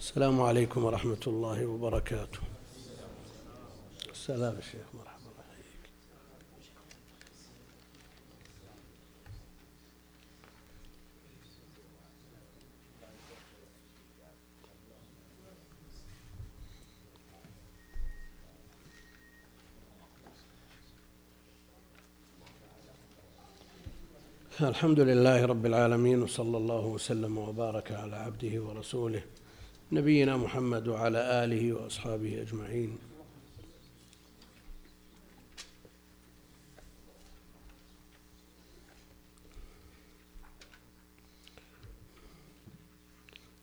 السلام عليكم ورحمة الله وبركاته. السلام الشيخ مرحبا الله الحمد لله رب العالمين وصلى الله وسلم وبارك على عبده ورسوله. نبينا محمد وعلى آله وأصحابه أجمعين.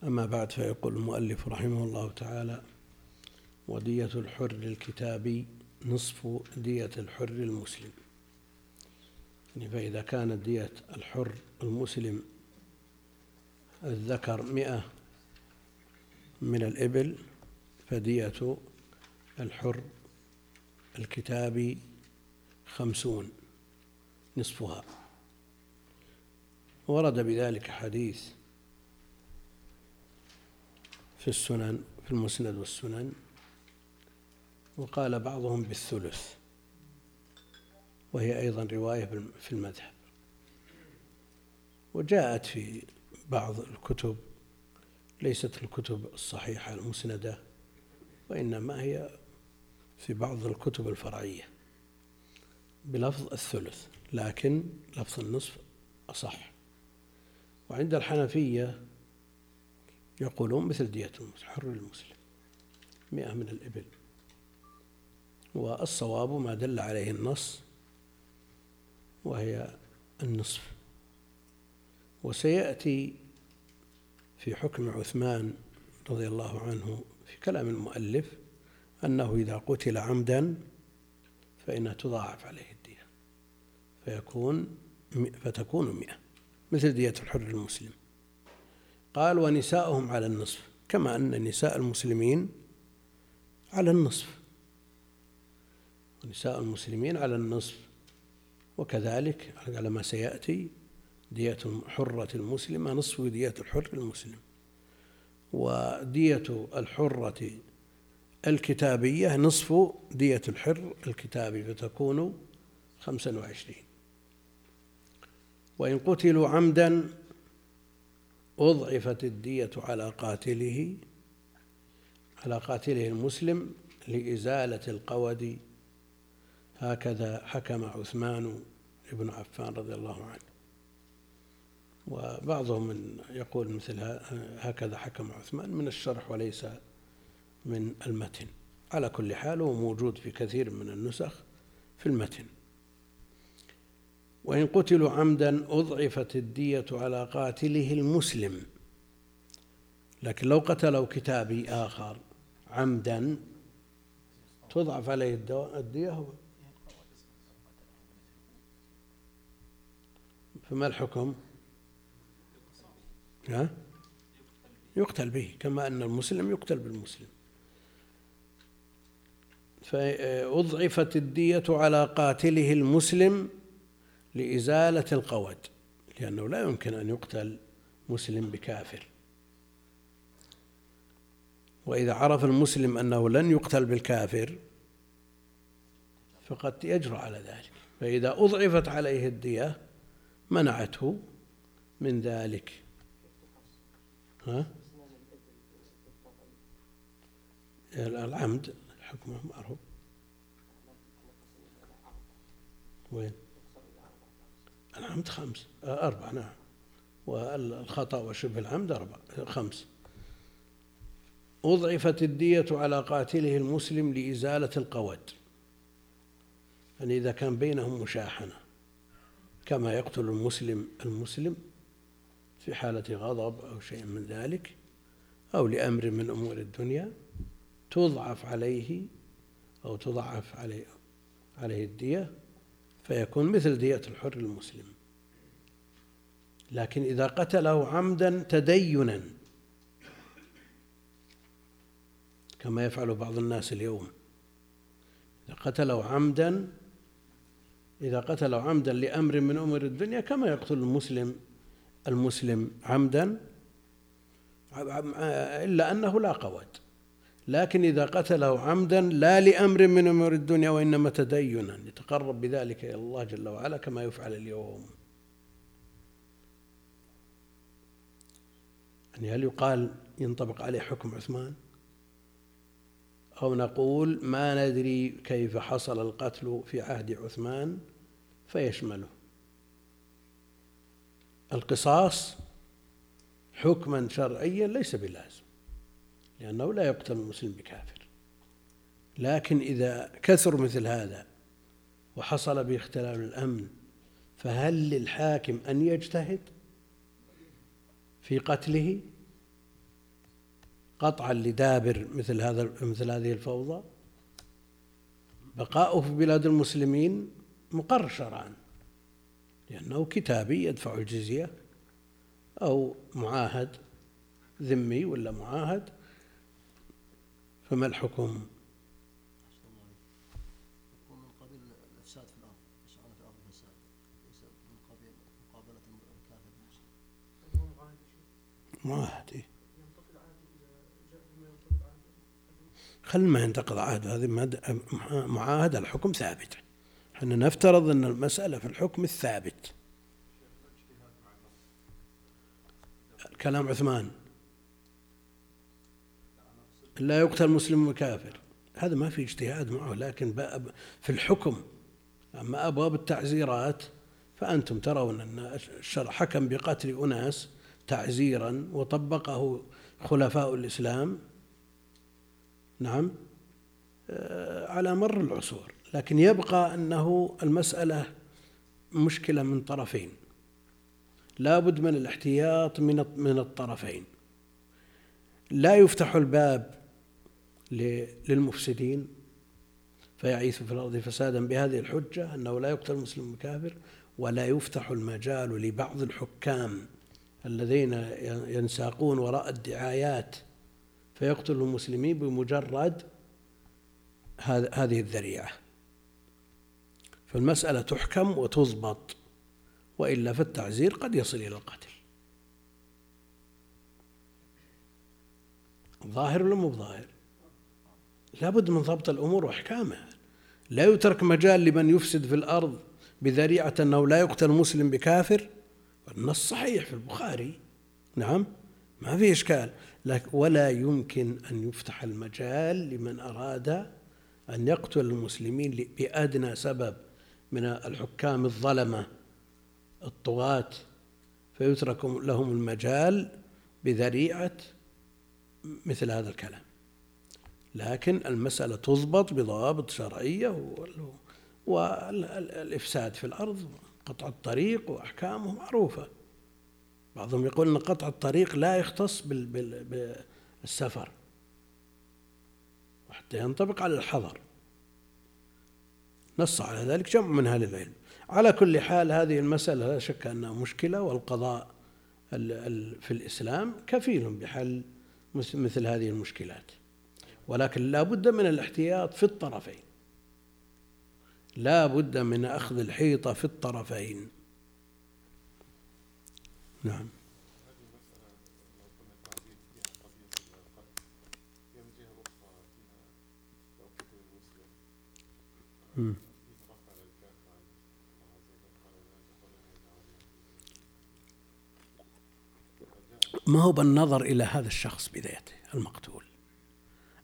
أما بعد فيقول المؤلف رحمه الله تعالى ودية الحر الكتابي نصف دية الحر المسلم. يعني فإذا كانت دية الحر المسلم الذكر مئة من الإبل فدية الحر الكتابي خمسون نصفها. ورد بذلك حديث في السنن في المسند والسنن وقال بعضهم بالثلث وهي أيضا رواية في المذهب. وجاءت في بعض الكتب ليست الكتب الصحيحة المسندة وإنما هي في بعض الكتب الفرعية بلفظ الثلث لكن لفظ النصف أصح. وعند الحنفية يقولون مثل دية الحر المسلم مئة من الإبل. والصواب ما دل عليه النص وهي النصف. وسيأتي في حكم عثمان رضي الله عنه في كلام المؤلف أنه إذا قتل عمدا فإنها تضاعف عليه الدية فيكون فتكون مئة مثل دية الحر المسلم. قال ونساؤهم على النصف كما أن نساء المسلمين على النصف. ونساء المسلمين على النصف وكذلك على ما سيأتي دية الحرة المسلمة نصف دية الحر المسلم. ودية الحرة الكتابية نصف دية الحر الكتابي فتكون خمسا وعشرين. وإن قتلوا عمدا أضعفت الدية على قاتله على قاتله المسلم لإزالة القود. هكذا حكم عثمان بن عفان رضي الله عنه. وبعضهم من يقول مثل هكذا حكم عثمان من الشرح وليس من المتن. على كل حال هو موجود في كثير من النسخ في المتن. وإن قتلوا عمدا أضعفت الدية على قاتله المسلم لكن لو قتلوا كتابي آخر عمدا تضعف عليه الدية فما الحكم؟ ها؟ يقتل به كما أن المسلم يقتل بالمسلم. فأضعفت الدية على قاتله المسلم لإزالة القود لأنه لا يمكن أن يقتل مسلم بكافر. وإذا عرف المسلم أنه لن يقتل بالكافر فقد يجرى على ذلك. فإذا أضعفت عليه الدية منعته من ذلك. ها؟ العمد حكمه معروف. وين؟ العمد خمس آه، أربع نعم. والخطأ وشبه العمد أربع خمس. أضعفت الدية على قاتله المسلم لإزالة القود يعني إذا كان بينهم مشاحنة كما يقتل المسلم المسلم في حالة غضب أو شيء من ذلك أو لأمر من أمور الدنيا تضعف عليه أو تضعف عليه عليه الدية فيكون مثل دية الحر المسلم. لكن إذا قتله عمدا تدينا كما يفعل بعض الناس اليوم. إذا قتله عمدا إذا قتله عمدا لأمر من أمور الدنيا كما يقتل المسلم المسلم عمدا إلا أنه لا قود لكن إذا قتله عمدا لا لأمر من أمور الدنيا وإنما تدينا. يتقرب بذلك إلى الله جل وعلا كما يفعل اليوم. يعني هل يقال ينطبق عليه حكم عثمان؟ أو نقول ما ندري كيف حصل القتل في عهد عثمان فيشمله. القصاص حكما شرعيا ليس بلازم لأنه لا يقتل المسلم بكافر. لكن إذا كثر مثل هذا وحصل باختلال الأمن فهل للحاكم أن يجتهد في قتله؟ قطعا لدابر مثل هذا مثل هذه الفوضى. بقاؤه في بلاد المسلمين مقر شرعا لأنه كتابي يدفع الجزية أو معاهد ذمي ولا معاهد فما الحكم؟ معاهد إيه؟ خل ما ينتقض عهد هذه معاهد الحكم ثابت إحنا نفترض إن المسألة في الحكم الثابت. كلام عثمان. لا يقتل مسلم وكافر. هذا ما في اجتهاد معه لكن في الحكم. أما أبواب التعزيرات فأنتم ترون أن الشرع حكم بقتل أناس تعزيرا وطبقه خلفاء الإسلام. نعم. آه، على مر العصور. لكن يبقى أنه المسألة مشكلة من طرفين. لا بد من الاحتياط من من الطرفين. لا يفتح الباب للمفسدين فيعيث في الأرض فسادا بهذه الحجة أنه لا يقتل المسلم الكافر ولا يفتح المجال لبعض الحكام الذين ينساقون وراء الدعايات فيقتل المسلمين بمجرد هذه الذريعة. فالمسألة تحكم وتضبط وإلا فالتعزير قد يصل إلى القتل. ظاهر ولا مو ظاهر لابد من ضبط الأمور وإحكامها. لا يترك مجال لمن يفسد في الأرض بذريعة أنه لا يقتل مسلم بكافر؟ النص صحيح في البخاري. نعم ما في إشكال. ولا يمكن أن يفتح المجال لمن أراد أن يقتل المسلمين بأدنى سبب. من الحكام الظلمة الطغاة فيترك لهم المجال بذريعة مثل هذا الكلام. لكن المسألة تضبط بضوابط شرعية والإفساد في الأرض قطع الطريق وأحكامه معروفة. بعضهم يقول أن قطع الطريق لا يختص بالسفر. وحتى ينطبق على الحضر نص على ذلك جمع من أهل العلم. على كل حال هذه المسألة لا شك أنها مشكلة والقضاء في الإسلام كفيل بحل مثل هذه المشكلات. ولكن لا بد من الاحتياط في الطرفين. لا بد من أخذ الحيطة في الطرفين. نعم. ما هو بالنظر إلى هذا الشخص بذاته المقتول.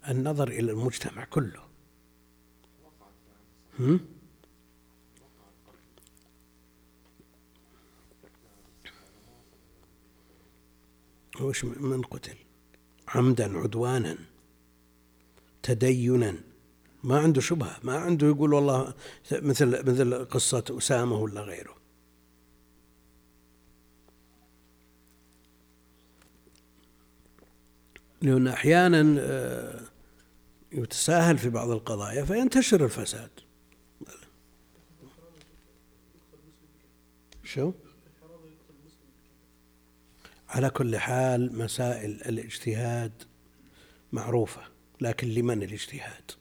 النظر إلى المجتمع كله. هم؟ وش من قتل؟ عمدا عدوانا تدينا. ما عنده شبهة ما عنده يقول والله مثل مثل قصة أسامة ولا غيره. لأن أحيانا آه، يتساهل في بعض القضايا فينتشر الفساد. شو؟ على كل حال مسائل الاجتهاد معروفة لكن لمن الاجتهاد؟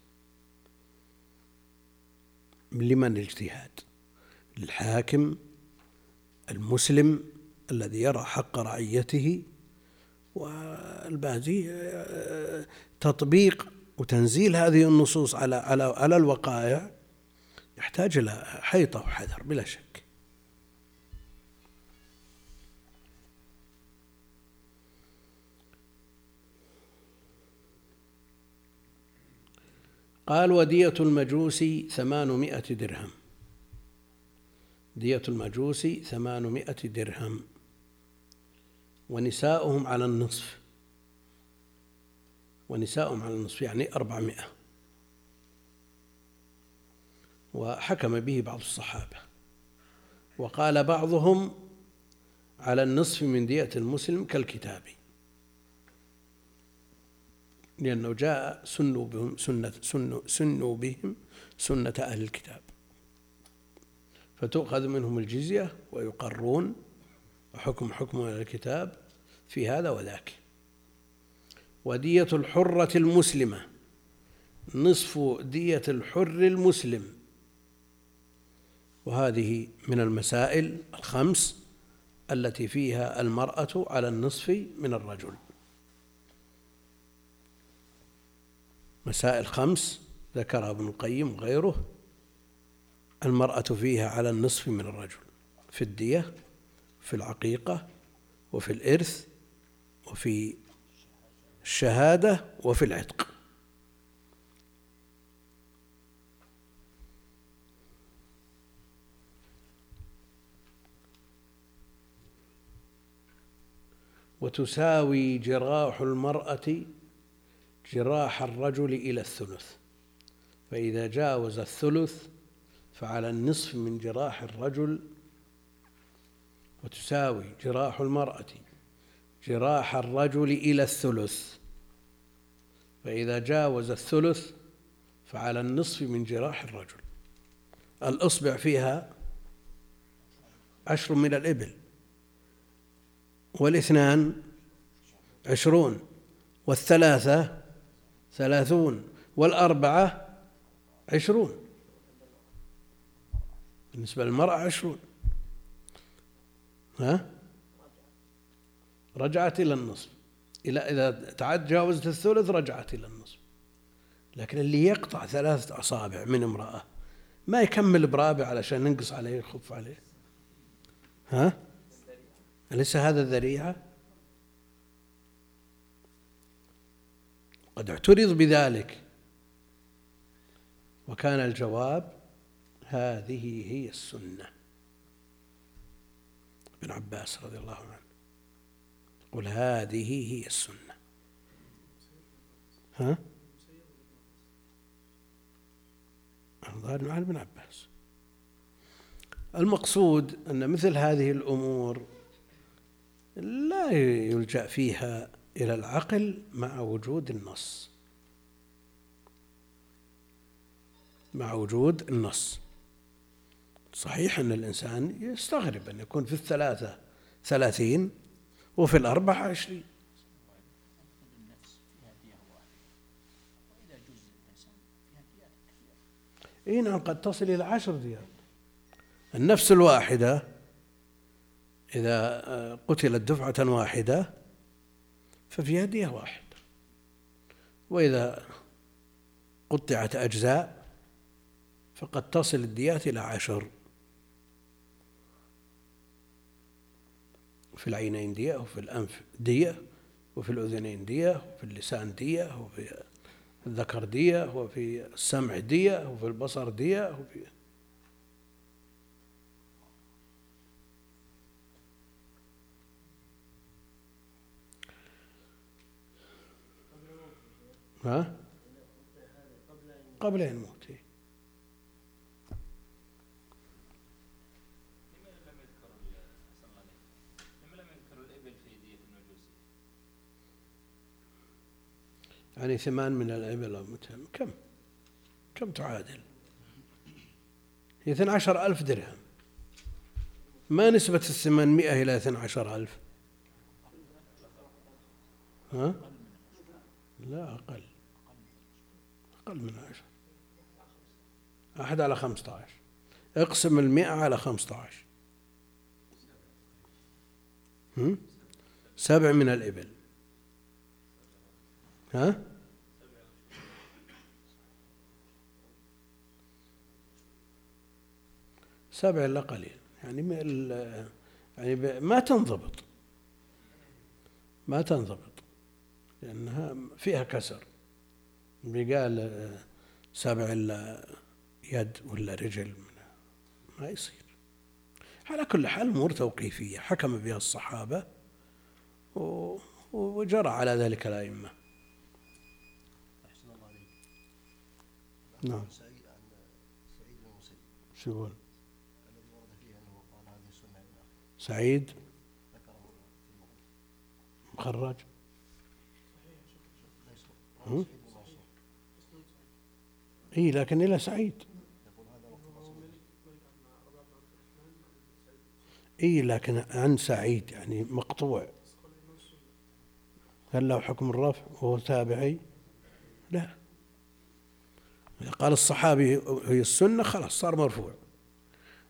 لمن الاجتهاد؟ للحاكم المسلم الذي يرى حق رعيته والبازي تطبيق وتنزيل هذه النصوص على على على الوقائع يحتاج إلى حيطة وحذر بلا شك. قال ودية المجوس ثمانمائة درهم. دية المجوس ثمانمائة درهم. ونساؤهم على النصف. ونساؤهم على النصف يعني أربعمائة. وحكم به بعض الصحابة. وقال بعضهم على النصف من دية المسلم كالكتاب. لأنه جاء سنوا بهم سنة سنوا, سنوا بهم سنة أهل الكتاب. فتؤخذ منهم الجزية ويقرون وحكم حكم أهل الكتاب في هذا وذاك. ودية الحرة المسلمة نصف دية الحر المسلم. وهذه من المسائل الخمس التي فيها المرأة على النصف من الرجل. مسائل خمس ذكرها ابن القيم وغيره المرأة فيها على النصف من الرجل في الدية في العقيقة وفي الإرث وفي الشهادة وفي العتق. وتساوي جراح المرأة جراح الرجل إلى الثلث. فإذا جاوز الثلث فعلى النصف من جراح الرجل وتساوي جراح المرأة. جراح الرجل إلى الثلث. فإذا جاوز الثلث فعلى النصف من جراح الرجل. الإصبع فيها عشر من الإبل والاثنان عشرون والثلاثة ثلاثون والأربعة عشرون. بالنسبة للمرأة عشرون. ها؟ رجعت إلى النصف إلى إذا تجاوزت الثلث رجعت إلى النصف لكن اللي يقطع ثلاثة أصابع من امرأة ما يكمل برابع علشان ننقص عليه يخف عليه. ها؟ أليس هذا الذريعة؟ قد اعترض بذلك. وكان الجواب هذه هي السنة. ابن عباس رضي الله عنه. قل هذه هي السنة. ها؟ الظاهر عن ابن عباس. المقصود أن مثل هذه الأمور لا يلجأ فيها إلى العقل مع وجود النص. مع وجود النص. صحيح أن الإنسان يستغرب أن يكون في الثلاثة ثلاثين وفي الأربعة عشرين. اي نعم قد تصل إلى عشر ديات النفس الواحدة إذا قتلت دفعة واحدة ففيها ديه واحدة. وإذا قطعت أجزاء فقد تصل الديات إلى عشر. في العينين دية وفي الأنف دية وفي الأذنين دية وفي اللسان دية وفي الذكر دية وفي السمع دية وفي البصر دية وفي ها؟ قبل أن يموت يعني ثمان من الإبل أو كم؟ كم تعادل؟ هي عشر ألف درهم. ما نسبة الثمانمائة إلى اثنى عشر ألف؟ ها؟ لا أقل. أقل من عشر. أحد على خمسة عشر. اقسم المئة على خمسة عشر. سبع من الإبل. ها؟ سبع إلا قليل. يعني يعني ما تنضبط. ما تنضبط. لأنها فيها كسر. بقال سبع إلا يد ولا رجل ما يصير. على كل حال أمور توقيفية. حكم بها الصحابة وجرى على ذلك الأئمة. نعم. سعيد عن سعيد المسيب شو يقول؟ الذي ورد فيه أنه قال هذه السنة ابن سعيد؟ ذكره مخرج؟ إي لكن إلى سعيد. إي لكن عن سعيد يعني مقطوع. هل له حكم الرفع وهو تابعي؟ لا. إذا قال الصحابي هي السنة خلاص صار مرفوع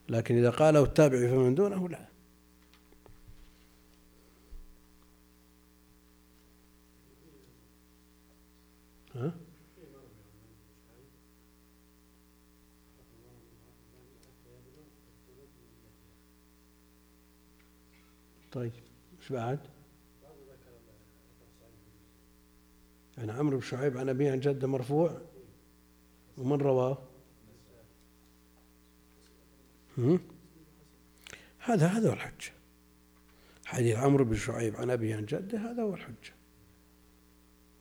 لكن إذا قاله التابعي فمن دونه لا ها؟ طيب إيش بعد؟ يعني عمرو بن شعيب عن أبيه عن جده مرفوع ومن رواه؟ هذا هذا هو الحجة. حديث عمرو بن شعيب عن أبيه عن جده هذا هو الحجة.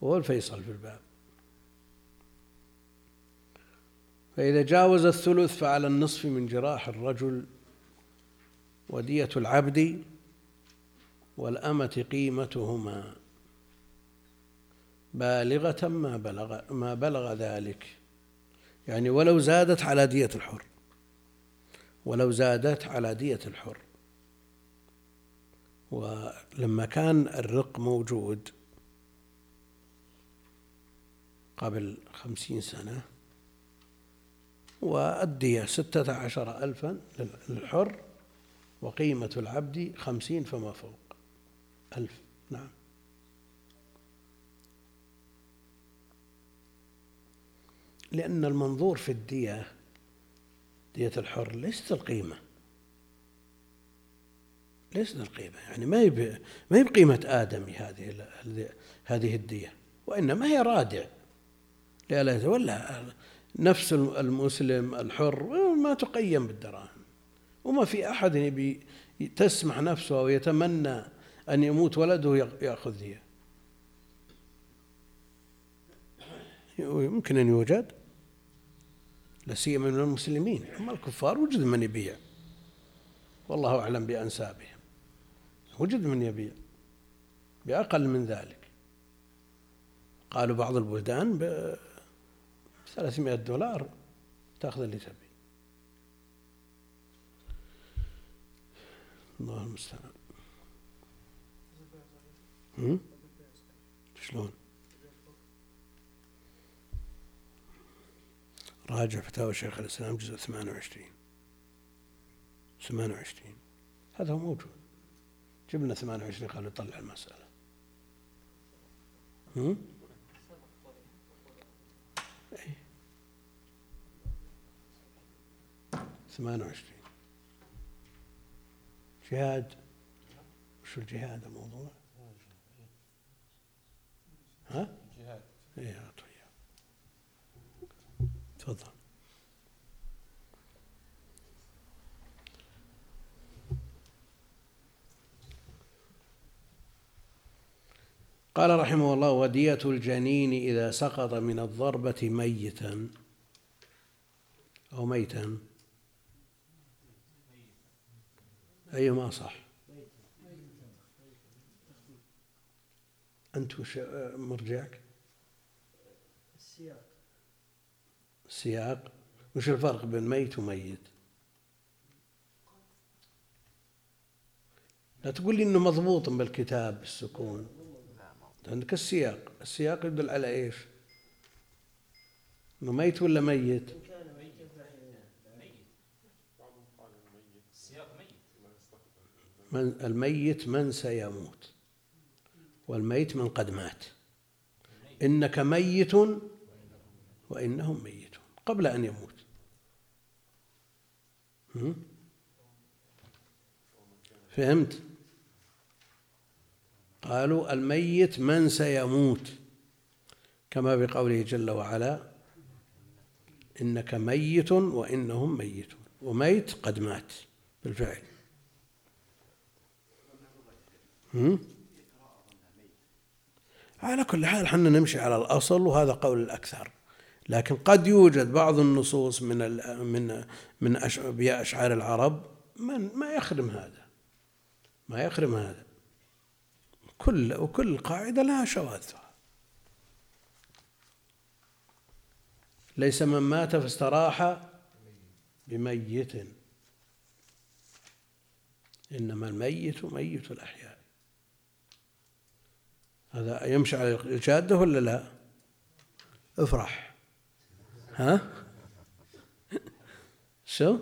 هو الفيصل في الباب. فإذا جاوز الثلث فعلى النصف من جراح الرجل ودية العبد والأمة قيمتهما. بالغة ما بلغ ما بلغ ذلك. يعني ولو زادت على دية الحر. ولو زادت على دية الحر. ولما كان الرق موجود قبل خمسين سنة والدية ستة عشر ألفا للحر وقيمة العبد خمسين فما فوق. ألف نعم. لأن المنظور في الدية دية الحر ليست القيمة. ليست القيمة يعني ما هي ما هي بقيمة آدمي هذه هذه الدية وإنما هي رادع. لئلا يتولى نفس المسلم الحر ما تقيم بالدراهم. وما في أحد يبي تسمح نفسه أو يتمنى أن يموت ولده يأخذ دية. يمكن أن يوجد. لا سيما من المسلمين أما الكفار وجد من يبيع. والله أعلم بأنسابهم. وجد من يبيع بأقل من ذلك. قالوا بعض البلدان ب 300 دولار تأخذ اللي تبي. الله المستعان. شلون؟ راجع فتاوى شيخ الإسلام جزء 28 28 هذا هو موجود. جبنا 28 قالوا يطلع المسألة. هم؟ إيه. 28 جهاد. وشو الجهاد الموضوع؟ ها؟ جهاد. إيه تفضل. قال رحمه الله ودية الجنين إذا سقط من الضربة ميتا. أو ميتا. أيما صح أنت وش مرجعك؟ السياق. السياق وش الفرق بين ميت وميت؟ لا تقول لي إنه مضبوط بالكتاب بالسكون. عندك السياق. السياق يدل على إيش؟ إنه ميت ولا ميت؟ من الميت من سيموت والميت من قد مات. إنك ميت وإنهم ميتون. قبل أن يموت. فهمت؟ قالوا الميت من سيموت؟ كما بقوله جل وعلا إنك ميت وإنهم ميتون. وميت قد مات بالفعل. على كل حال حنا نمشي على الأصل وهذا قول الأكثر. لكن قد يوجد بعض النصوص من من من أشعار العرب من ما يخدم هذا. ما يخدم هذا. كل وكل قاعدة لها شواذها. ليس من مات فاستراح بميت. إنما الميت ميت الأحياء. هذا يمشي على الجادة ولا لا؟ افرح. ها؟ شو؟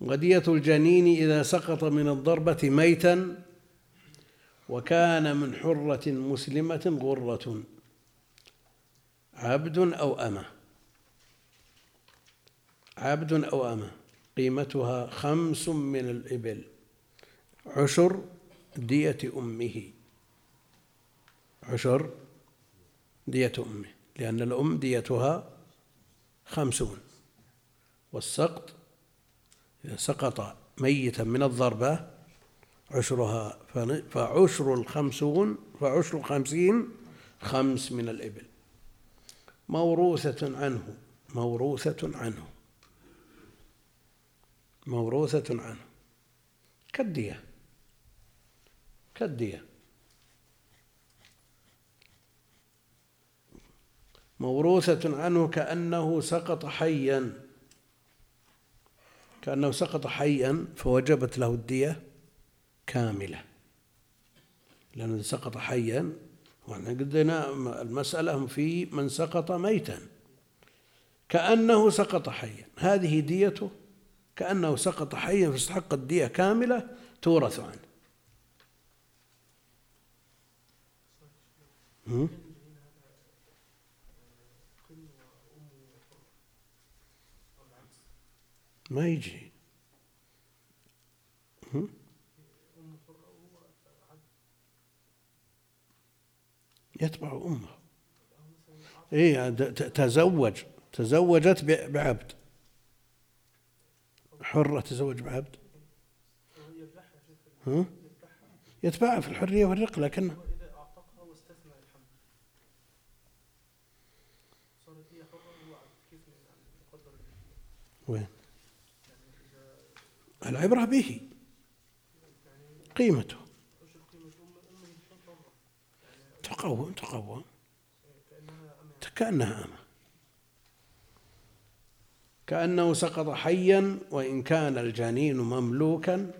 ودية الجنين إذا سقط من الضربة ميتا وكان من حرة مسلمة غرة. عبد أو أمة؟ عبد أو أمة. قيمتها خمس من الإبل. عشر دية أمه. عشر دية أمه لأن الأم ديتها خمسون. والسقط إذا سقط ميتا من الضربة عشرها فعشر الخمسون فعشر الخمسين خمس من الإبل. موروثة عنه موروثة عنه موروثة عنه. كالدية كالدية. موروثة عنه كأنه سقط حيا. كأنه سقط حيا فوجبت له الدية كاملة. لأنه سقط حيا وإحنا المسألة في من سقط ميتا. كأنه سقط حيا. هذه ديته كأنه سقط حيا فاستحق الدية كاملة تورث عنه. ما يجي. يتبع أمه. إيه تزوج. تزوجت بعبد. حرة تزوج بعبد. ها؟ يتبعها في الحرية والرق لكن وين؟ العبرة به. قيمته. تقوم تقوم كأنها أمة كأنه سقط حيا وإن كان الجنين مملوكا.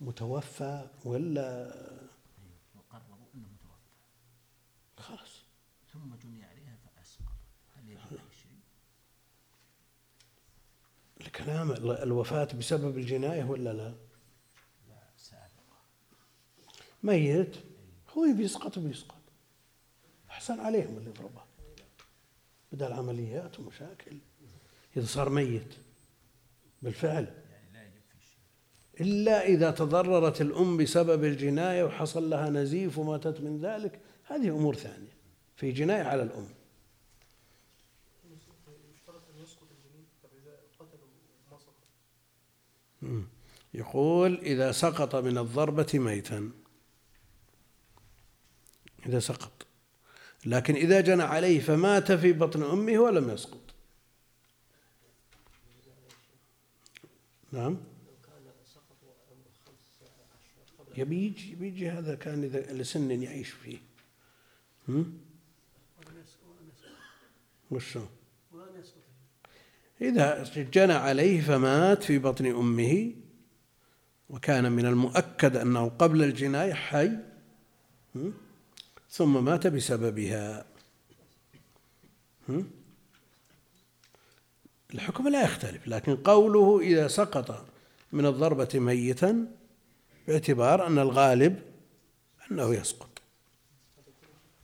متوفى ولا الكلام الوفاة بسبب الجناية ولا لا؟ لا ميت. هو بيسقط بيسقط أحسن عليهم اللي ضربه بدل عمليات ومشاكل. إذا صار ميت. بالفعل. إلا إذا تضررت الأم بسبب الجناية وحصل لها نزيف وماتت من ذلك هذه أمور ثانية. في جناية على الأم. يقول إذا سقط من الضربة ميتا. إذا سقط. لكن إذا جنى عليه فمات في بطن أمه ولم يسقط. نعم. يبي يجي بيجي هذا كان إذا لسن يعيش فيه. هم؟ وشو؟ إذا جنى عليه فمات في بطن أمه وكان من المؤكد أنه قبل الجناية حي ثم مات بسببها. الحكم لا يختلف لكن قوله إذا سقط من الضربة ميتا باعتبار أن الغالب أنه يسقط.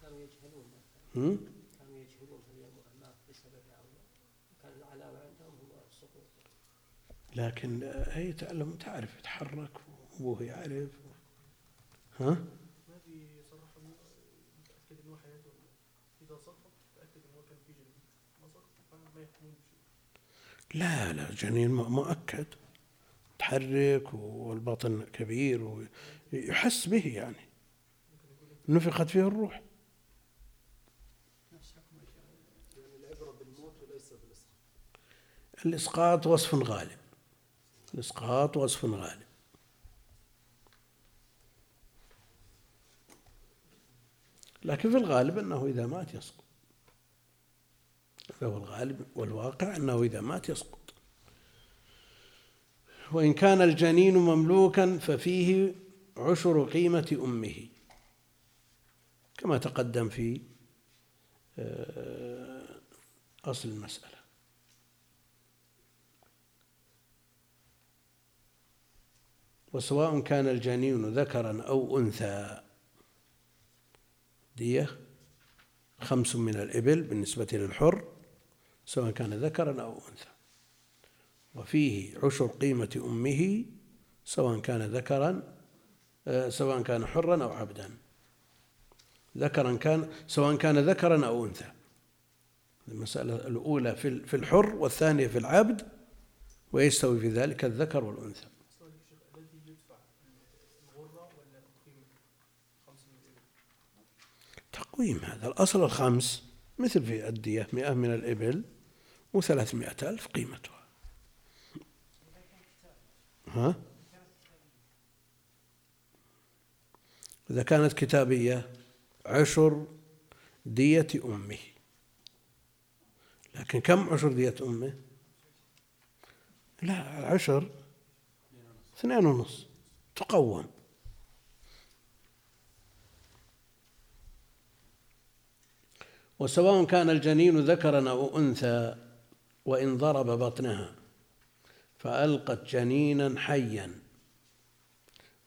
كانوا يجهلون بسبب كان العلامة عندهم هو السقوط لكن هي تعلم تعرف يتحرك وابوه يعرف. ها؟ لا لا جنين مؤكد. تحرك والبطن كبير ويحس به يعني. نفخت فيه الروح. الإسقاط وصف غالب. الإسقاط وصف غالب. لكن في الغالب أنه إذا مات يسقط. فهو الغالب والواقع أنه إذا مات يسقط. وإن كان الجنين مملوكا ففيه عشر قيمة أمه. كما تقدم في آه، أصل المسألة. وسواء كان الجنين ذكرا أو أنثى. دية خمس من الإبل بالنسبة للحر سواء كان ذكرا أو أنثى. وفيه عشر قيمة أمه سواء كان ذكرا آه، سواء كان حرا أو عبدا. ذكرا كان سواء كان ذكرا أو أنثى. المسألة الأولى في الحر والثانية في العبد ويستوي في ذلك الذكر والأنثى. تقويم هذا؟ الأصل الخمس مثل في الدية مئة من الإبل وثلاثمائة ألف قيمتها. ها؟ إذا كانت كتابية عشر دية أمه. لكن كم عشر دية أمه؟ لا عشر. اثنين ونص. تقوم. وسواء كان الجنين ذكرا أو أنثى وإن ضرب بطنها فألقت جنينا حيا.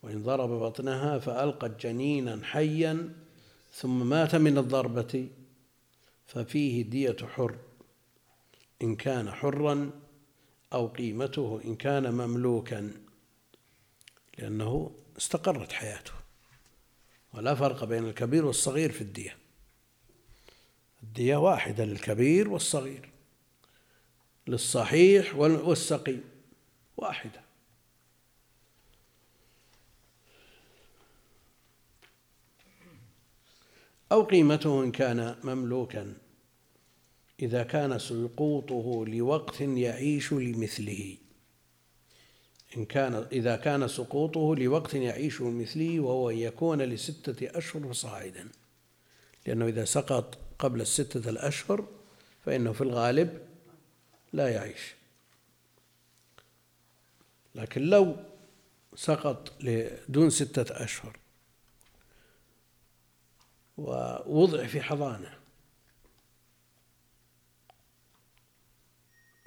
وإن ضرب بطنها فألقت جنينا حيا ثم مات من الضربة ففيه دية حر. إن كان حرا أو قيمته إن كان مملوكا لأنه استقرت حياته. ولا فرق بين الكبير والصغير في الدية. الدية واحدة للكبير والصغير. للصحيح والسقيم. واحدة. أو قيمته إن كان مملوكا. إذا كان سقوطه لوقت يعيش لمثله. إن كان إذا كان سقوطه لوقت يعيش لمثله وهو أن يكون لستة أشهر صاعدا. لأنه إذا سقط قبل الستة الأشهر فإنه في الغالب لا يعيش. لكن لو سقط دون ستة أشهر ووضع في حضانة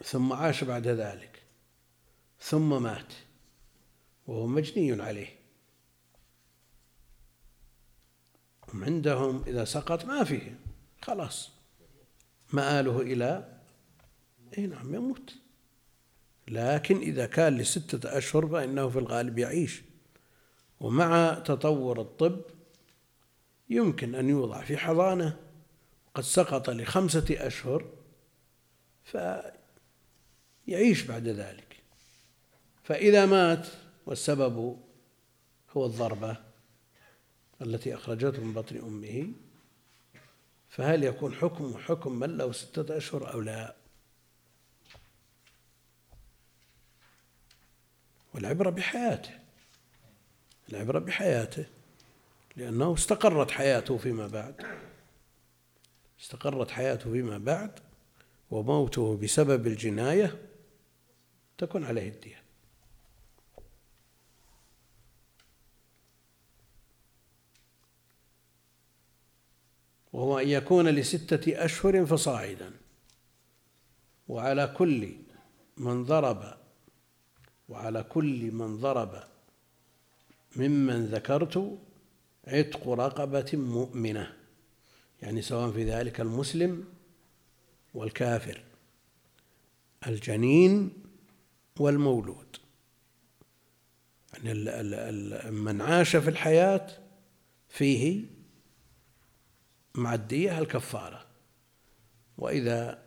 ثم عاش بعد ذلك ثم مات وهو مجني عليه هم عندهم إذا سقط ما فيه خلاص. مآله إلى أي نعم يموت. لكن إذا كان لستة أشهر فإنه في الغالب يعيش. ومع تطور الطب يمكن أن يوضع في حضانة. قد سقط لخمسة أشهر فيعيش بعد ذلك. فإذا مات والسبب هو الضربة التي أخرجته من بطن أمه. فهل يكون حكم حكم من له ستة أشهر أو لا؟ والعبرة بحياته. العبرة بحياته. لأنه استقرت حياته فيما بعد. استقرت حياته فيما بعد وموته بسبب الجناية تكون عليه الدية. وهو أن يكون لستة أشهر فصاعدا. وعلى كل من ضرب وعلى كل من ضرب ممن ذكرت عتق رقبة مؤمنة يعني سواء في ذلك المسلم والكافر الجنين والمولود. يعني من عاش في الحياة فيه مع الدية الكفارة. وإذا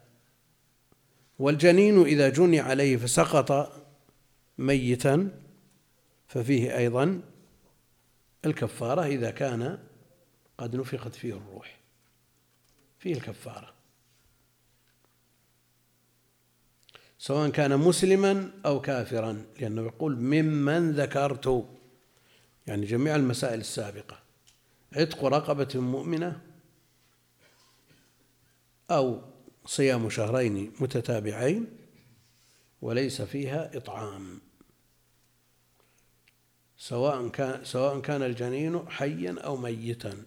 والجنين إذا جني عليه فسقط ميتا ففيه أيضا الكفارة إذا كان قد نفخت فيه الروح. فيه الكفارة. سواء كان مسلما أو كافرا لأنه يقول ممن ذكرت يعني جميع المسائل السابقة. عتق رقبة مؤمنة أو صيام شهرين متتابعين وليس فيها إطعام. سواء كان سواء كان الجنين حيا أو ميتا.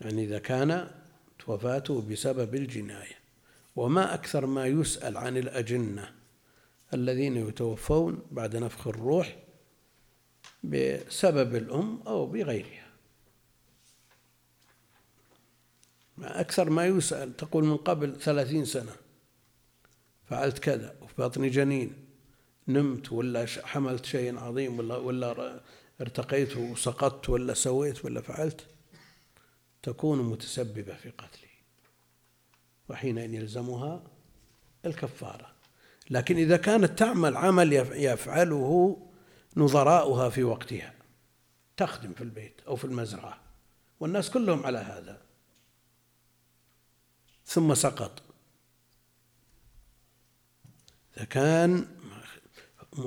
يعني إذا كان وفاته بسبب الجناية. وما أكثر ما يسأل عن الأجنة الذين يتوفون بعد نفخ الروح بسبب الأم أو بغيرها ما أكثر ما يسأل تقول من قبل ثلاثين سنة. فعلت كذا وفي بطني جنين. نمت ولا حملت شيء عظيم ولا ولا ارتقيت وسقطت ولا سويت ولا فعلت. تكون متسببة في قتلي. وحينئذ يلزمها الكفارة. لكن إذا كانت تعمل عمل يفعله نظراؤها في وقتها. تخدم في البيت أو في المزرعة. والناس كلهم على هذا. ثم سقط. إذا كان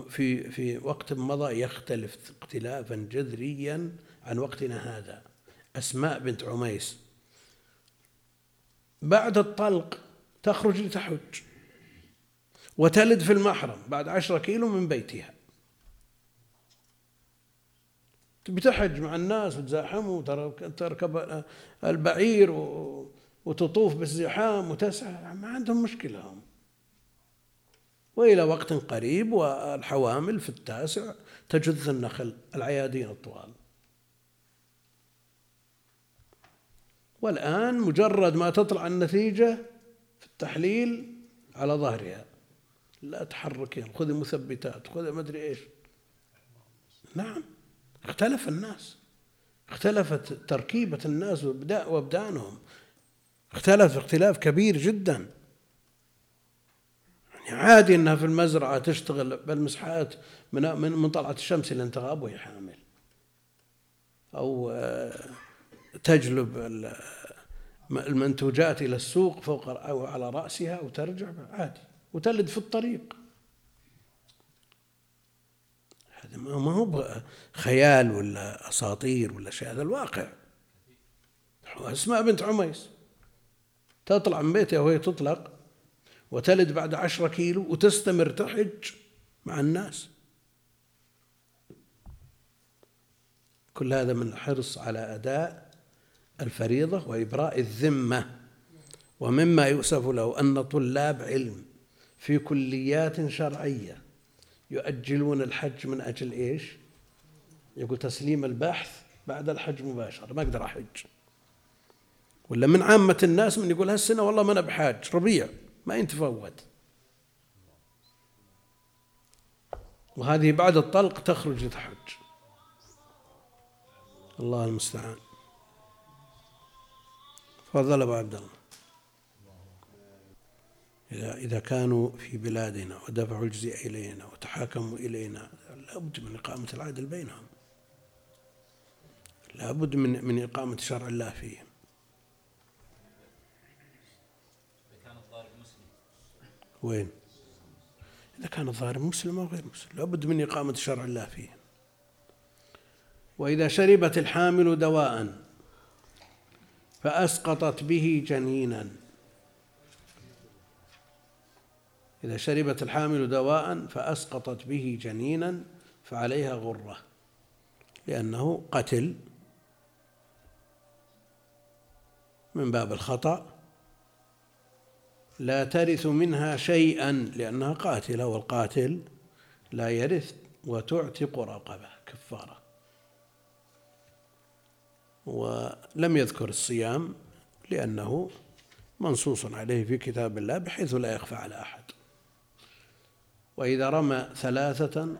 في في وقت مضى يختلف اختلافا جذريا عن وقتنا هذا. أسماء بنت عميس. بعد الطلق تخرج لتحج وتلد في المحرم بعد عشرة كيلو من بيتها. بتحج مع الناس وتزاحم وتركب البعير وتطوف بالزحام وتسعى. ما عندهم مشكلة هم. وإلى وقت قريب والحوامل في التاسع تجذ النخل العيادين الطوال. والآن مجرد ما تطلع النتيجة في التحليل على ظهرها. لا تحركين خذي مثبتات خذي ما أدري إيش. نعم اختلف الناس. اختلفت تركيبة الناس وإبدانهم. اختلف اختلاف كبير جدا. يعني عادي إنها في المزرعة تشتغل بالمسحات من من طلعه الشمس إلى انتغاب وهي حامل. أو آه، تجلب المنتوجات إلى السوق فوق أو على رأسها وترجع عادي. وتلد في الطريق. هذا ما هو خيال ولا أساطير ولا شيء. هذا الواقع. أسماء بنت عميس. تطلع من بيتها وهي تطلق وتلد بعد عشرة كيلو وتستمر تحج مع الناس. كل هذا من الحرص على أداء الفريضة وإبراء الذمة. ومما يؤسف له أن طلاب علم في كليات شرعية يؤجلون الحج من أجل إيش؟ يقول تسليم البحث بعد الحج مباشرة ما أقدر أحج. ولا من عامة الناس من يقول هالسنة والله ما أنا بحاج ربيع ما ينتفوت. وهذه بعد الطلق تخرج لتحج الله المستعان. تفضل أبو عبد الله. إذا إذا كانوا في بلادنا ودفعوا الجزية إلينا وتحاكموا إلينا لابد من إقامة العدل بينهم. لابد من من إقامة شرع الله فيهم. وين؟ إذا كان الظاهر مسلم أو غير مسلم لابد من إقامة شرع الله فيه. وإذا شربت الحامل دواء فأسقطت به جنينا. إذا شربت الحامل دواء فأسقطت به جنينا فعليها غرة لأنه قتل من باب الخطأ لا ترث منها شيئا لأنها قاتلة والقاتل لا يرث وتعتق رقبة كفارة. ولم يذكر الصيام لأنه منصوص عليه في كتاب الله بحيث لا يخفى على أحد. وإذا رمى ثلاثة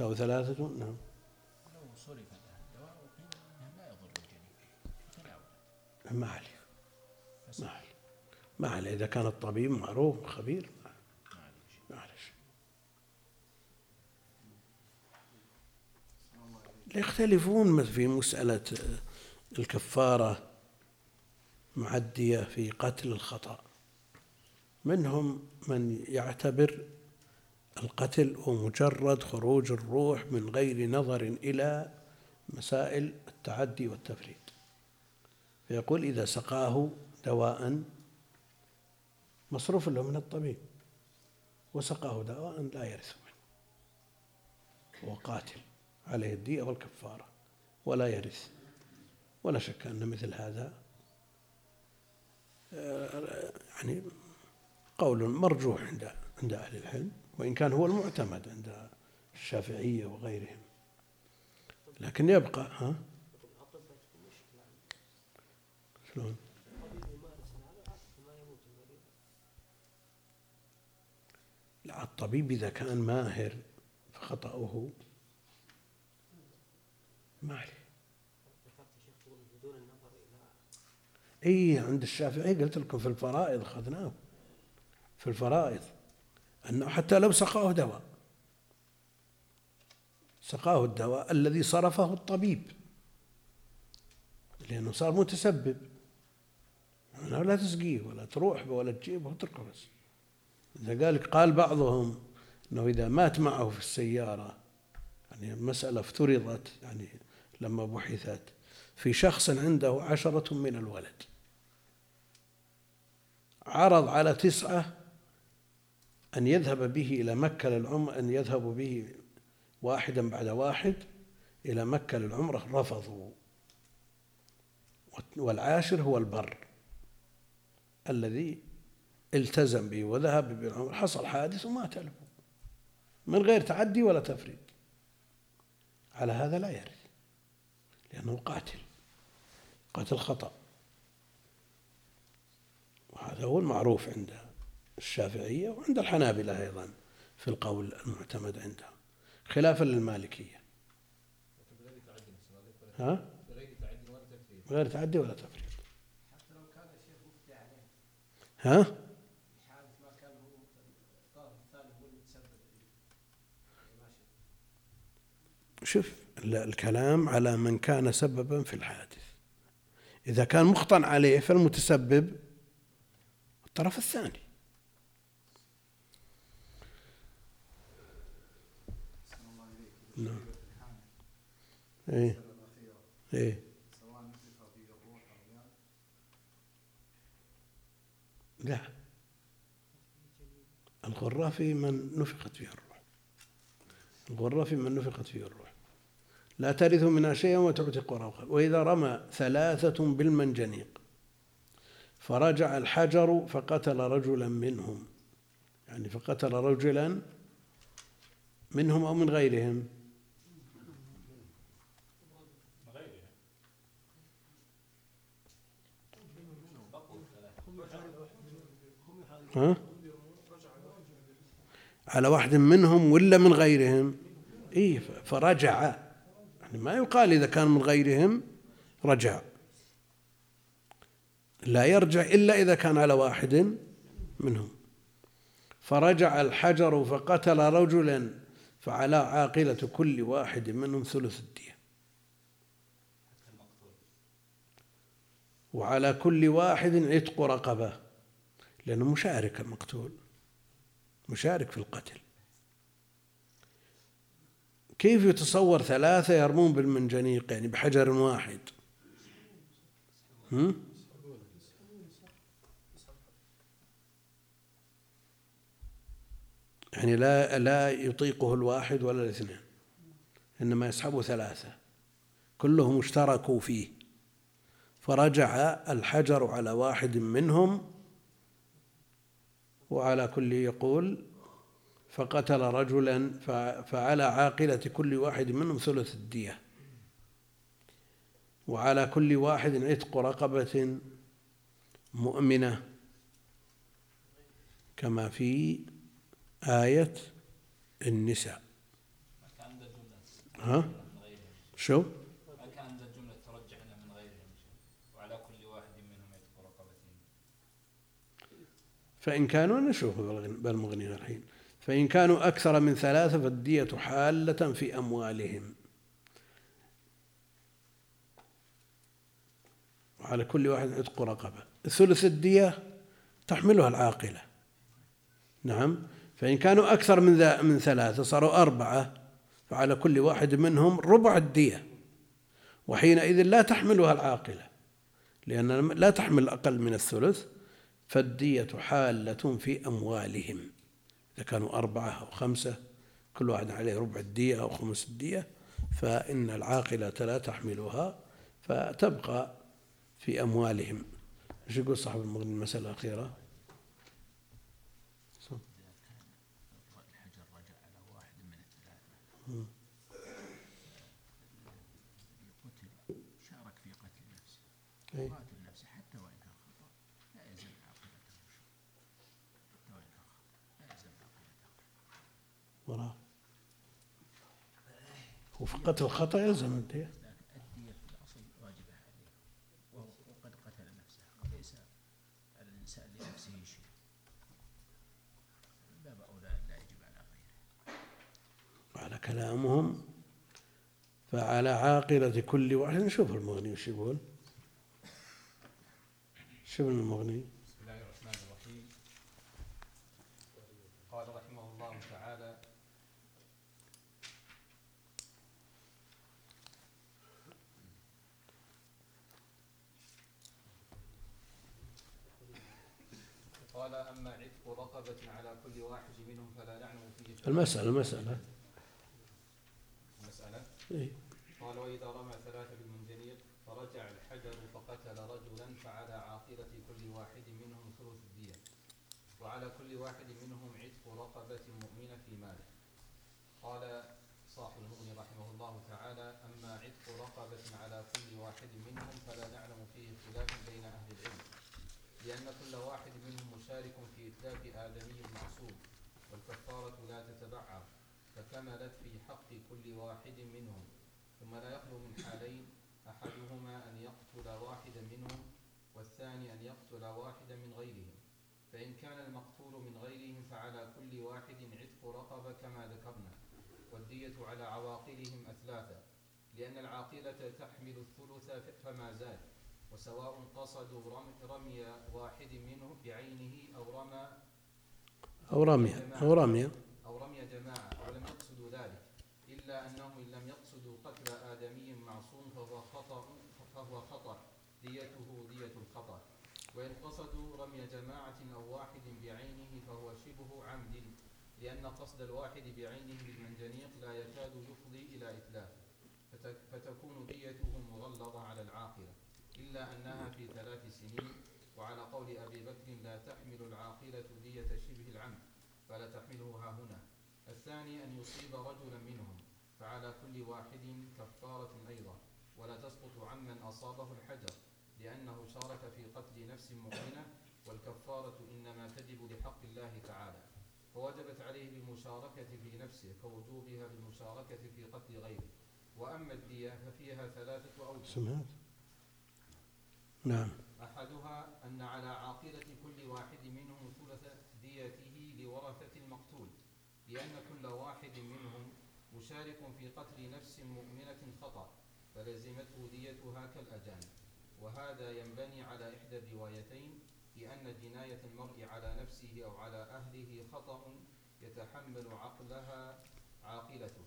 أو ثلاثة نعم. ما عليه. ما عليه. إذا كان الطبيب معروف خبير معلش يختلفون في مسألة الكفارة معدية في قتل الخطأ. منهم من يعتبر القتل هو مجرد خروج الروح من غير نظر إلى مسائل التعدي والتفريط. فيقول إذا سقاه دواء مصروف له من الطبيب. وسقاه دواء لا يرث منه. هو قاتل عليه الدية والكفارة ولا يرث. ولا شك أن مثل هذا آه، يعني قول مرجوح عند عند أهل العلم وإن كان هو المعتمد عند الشافعية وغيرهم. لكن يبقى ها؟ شلون؟ الطبيب إذا كان ماهر فخطأه. ما عليه. إي عند الشافعي قلت لكم في الفرائض أخذناه. في الفرائض. أنه حتى لو سقاه دواء. سقاه الدواء الذي صرفه الطبيب. لأنه صار متسبب. لا تسقيه ولا تروح ولا تجيبه وتركه بس. إذا قال بعضهم أنه إذا مات معه في السيارة يعني المسألة افترضت يعني لما بحثت في شخص عنده عشرة من الولد. عرض على تسعة أن يذهب به إلى مكة للعمرة أن يذهبوا به واحدا بعد واحد إلى مكة للعمرة رفضوا. والعاشر هو البر الذي التزم به وذهب بالعمرة حصل حادث ومات له من غير تعدي ولا تفريط. على هذا لا يرث. لأنه قاتل قاتل خطأ. وهذا هو المعروف عند الشافعية وعند الحنابلة أيضا في القول المعتمد عندهم خلافا للمالكية. ها؟ بغير تعدي ولا تفريط. ها؟ شوف الكلام على من كان سببا في الحادث. إذا كان مخطن عليه فالمتسبب الطرف الثاني. نعم. إيه. إيه. لا. الغرة في من نفقت فيه الروح. الغرة في من نفقت فيه الروح. لا ترث منها شيئا وتعتق روحا وإذا رمى ثلاثة بالمنجنيق فرجع الحجر فقتل رجلا منهم. يعني فقتل رجلا منهم أو من غيرهم. ها؟ على واحد منهم ولا من غيرهم؟ إيه فرجع. يعني ما يقال إذا كان من غيرهم رجع لا يرجع إلا إذا كان على واحد منهم. فرجع الحجر فقتل رجلا فعلى عاقلة كل واحد منهم ثلث الدية. وعلى كل واحد عتق رقبة لأنه مشارك المقتول مشارك في القتل. كيف يتصور ثلاثة يرمون بالمنجنيق؟ يعني بحجر واحد. هم؟ يعني لا لا يطيقه الواحد ولا الاثنين. إنما يسحبه ثلاثة. كلهم اشتركوا فيه. فرجع الحجر على واحد منهم وعلى كل يقول فقتل رجلا فعلى عاقلة كل واحد منهم ثلث الدية وعلى كل واحد عتق رقبة مؤمنة كما في آية النساء ها؟ شو؟ فإن كانوا نشوف بالمغني الحين فإن كانوا أكثر من ثلاثة فالدية حالة في أموالهم. وعلى كل واحد عتق رقبة. ثلث الدية تحملها العاقلة. نعم. فإن كانوا أكثر من من ثلاثة صاروا أربعة. فعلى كل واحد منهم ربع الدية. وحينئذ لا تحملها العاقلة. لأن لا تحمل أقل من الثلث. فالدية حالة في أموالهم. إذا كانوا أربعة أو خمسة كل واحد عليه ربع الدية أو خمس الدية فإن العاقلة لا تحملها فتبقى في أموالهم إيش يقول صاحب المغني المسألة الأخيرة؟ شارك في قتل نفسه قاتل نفسه حتى وإن كان خطأ لا يلزم عاقبته حتى وإن كان خطأ لا يلزم عاقبته وراه. وفي قتل الخطأ يلزم الدية في الأصل عليه وقد قتل نفسه ليس على الإنسان لنفسه شيء باب أولى لا يجب على غيره على كلامهم فعلى عاقلة كل واحد. نشوف المغني وش يقول. شوف المغني بسم الله الرحمن الرحيم قال رحمه الله تعالى قال أما عتق رقبة على كل واحد منهم فلا نعلم فيه المسألة المسألة. المسألة؟ إيه قال وإذا رمى ثلاثة بالمنجنيق فرجع الحجر فقتل رجلا فعلى عاقلة كل واحد منهم ثلث الدية. وعلى كل واحد منهم عتق رقبة مؤمنة في ماله. قال صاحب المغني رحمه الله تعالى أما عتق رقبة على كل واحد منهم فلا نعلم فيه خلاف بين أهل العلم. لأن كل واحد منهم مشارك في إتلاف آدمي معصوم والكفارة لا تتبعر فكملت في حق كل واحد منهم. ثم لا يخلو من حالين أحدهما أن يقتل واحدا منهم والثاني أن يقتل واحدا من غيرهم. فإن كان المقتول من غيرهم فعلى كل واحد عتق رقبة كما ذكرنا والدية على عواقلهم أثلاثة لأن العاقلة تحمل الثلث فما زاد. وسواء قصدوا رمي واحد منه بعينه أو رمى أو رمي أو رمي. أو رمي جماعة. ولم يقصدوا ذلك. إلا أنهم إن لم يقصدوا قتل آدمي معصوم فهو خطأ فهو خطأ. ديته دية الخطأ. وإن قصدوا رمي جماعة أو واحد بعينه فهو شبه عمد. لأن قصد الواحد بعينه بالمنجنيق لا يكاد يفضي إلى إتلاف. فتكون ديته مغلظة على العاقلة. إلا أنها في ثلاث سنين وعلى قول أبي بكر لا تحمل العاقلة دية شبه العمد فلا تحمله ها هنا. الثاني أن يصيب رجلا منهم فعلى كل واحد كفارة أيضا. ولا تسقط عمن أصابه الحجر لأنه شارك في قتل نفس مؤمنة والكفارة إنما تجب لحق الله تعالى. فوجبت عليه بالمشاركة في نفسه كوجوبها بالمشاركة في قتل غيره. وأما الدية ففيها ثلاثة أوجه. سمعت. نعم. أحدها أن على عاقلة كل واحد منهم ثلث ديته لورثة المقتول لأن كل واحد منهم مشارك في قتل نفس مؤمنة خطأ فلزمته ديتها كالأجانب وهذا ينبني على إحدى الروايتين لأن جناية المرء على نفسه أو على أهله خطأ يتحمل عقلها عاقلته.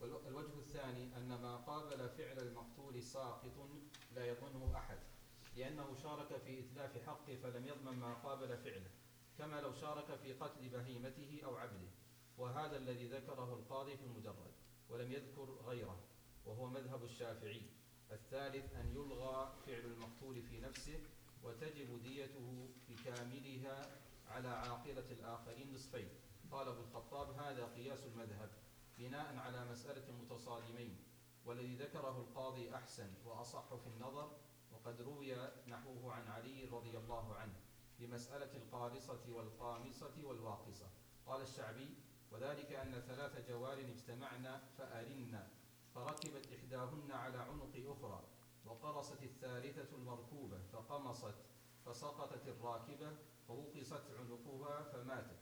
والوجه الثاني أن ما قابل فعل المقتول ساقط لا يظنه أحد. لأنه شارك في إتلاف حقه فلم يضمن ما قابل فعله كما لو شارك في قتل بهيمته أو عبده وهذا الذي ذكره القاضي في المجرد ولم يذكر غيره وهو مذهب الشافعي الثالث أن يلغى فعل المقتول في نفسه وتجب ديته بكاملها على عاقلة الآخرين نصفين. قال أبو الخطاب هذا قياس المذهب بناء على مسألة متصادمين والذي ذكره القاضي أحسن وأصح في النظر وقد روي نحوه عن علي رضي الله عنه بمسألة القارصة والقامصة والواقصة. قال الشعبي وذلك أن ثلاث جوار اجتمعن فأرن فركبت إحداهن على عنق أخرى وقرصت الثالثة المركوبة فقمصت فسقطت الراكبة فوقصت عنقها فماتت.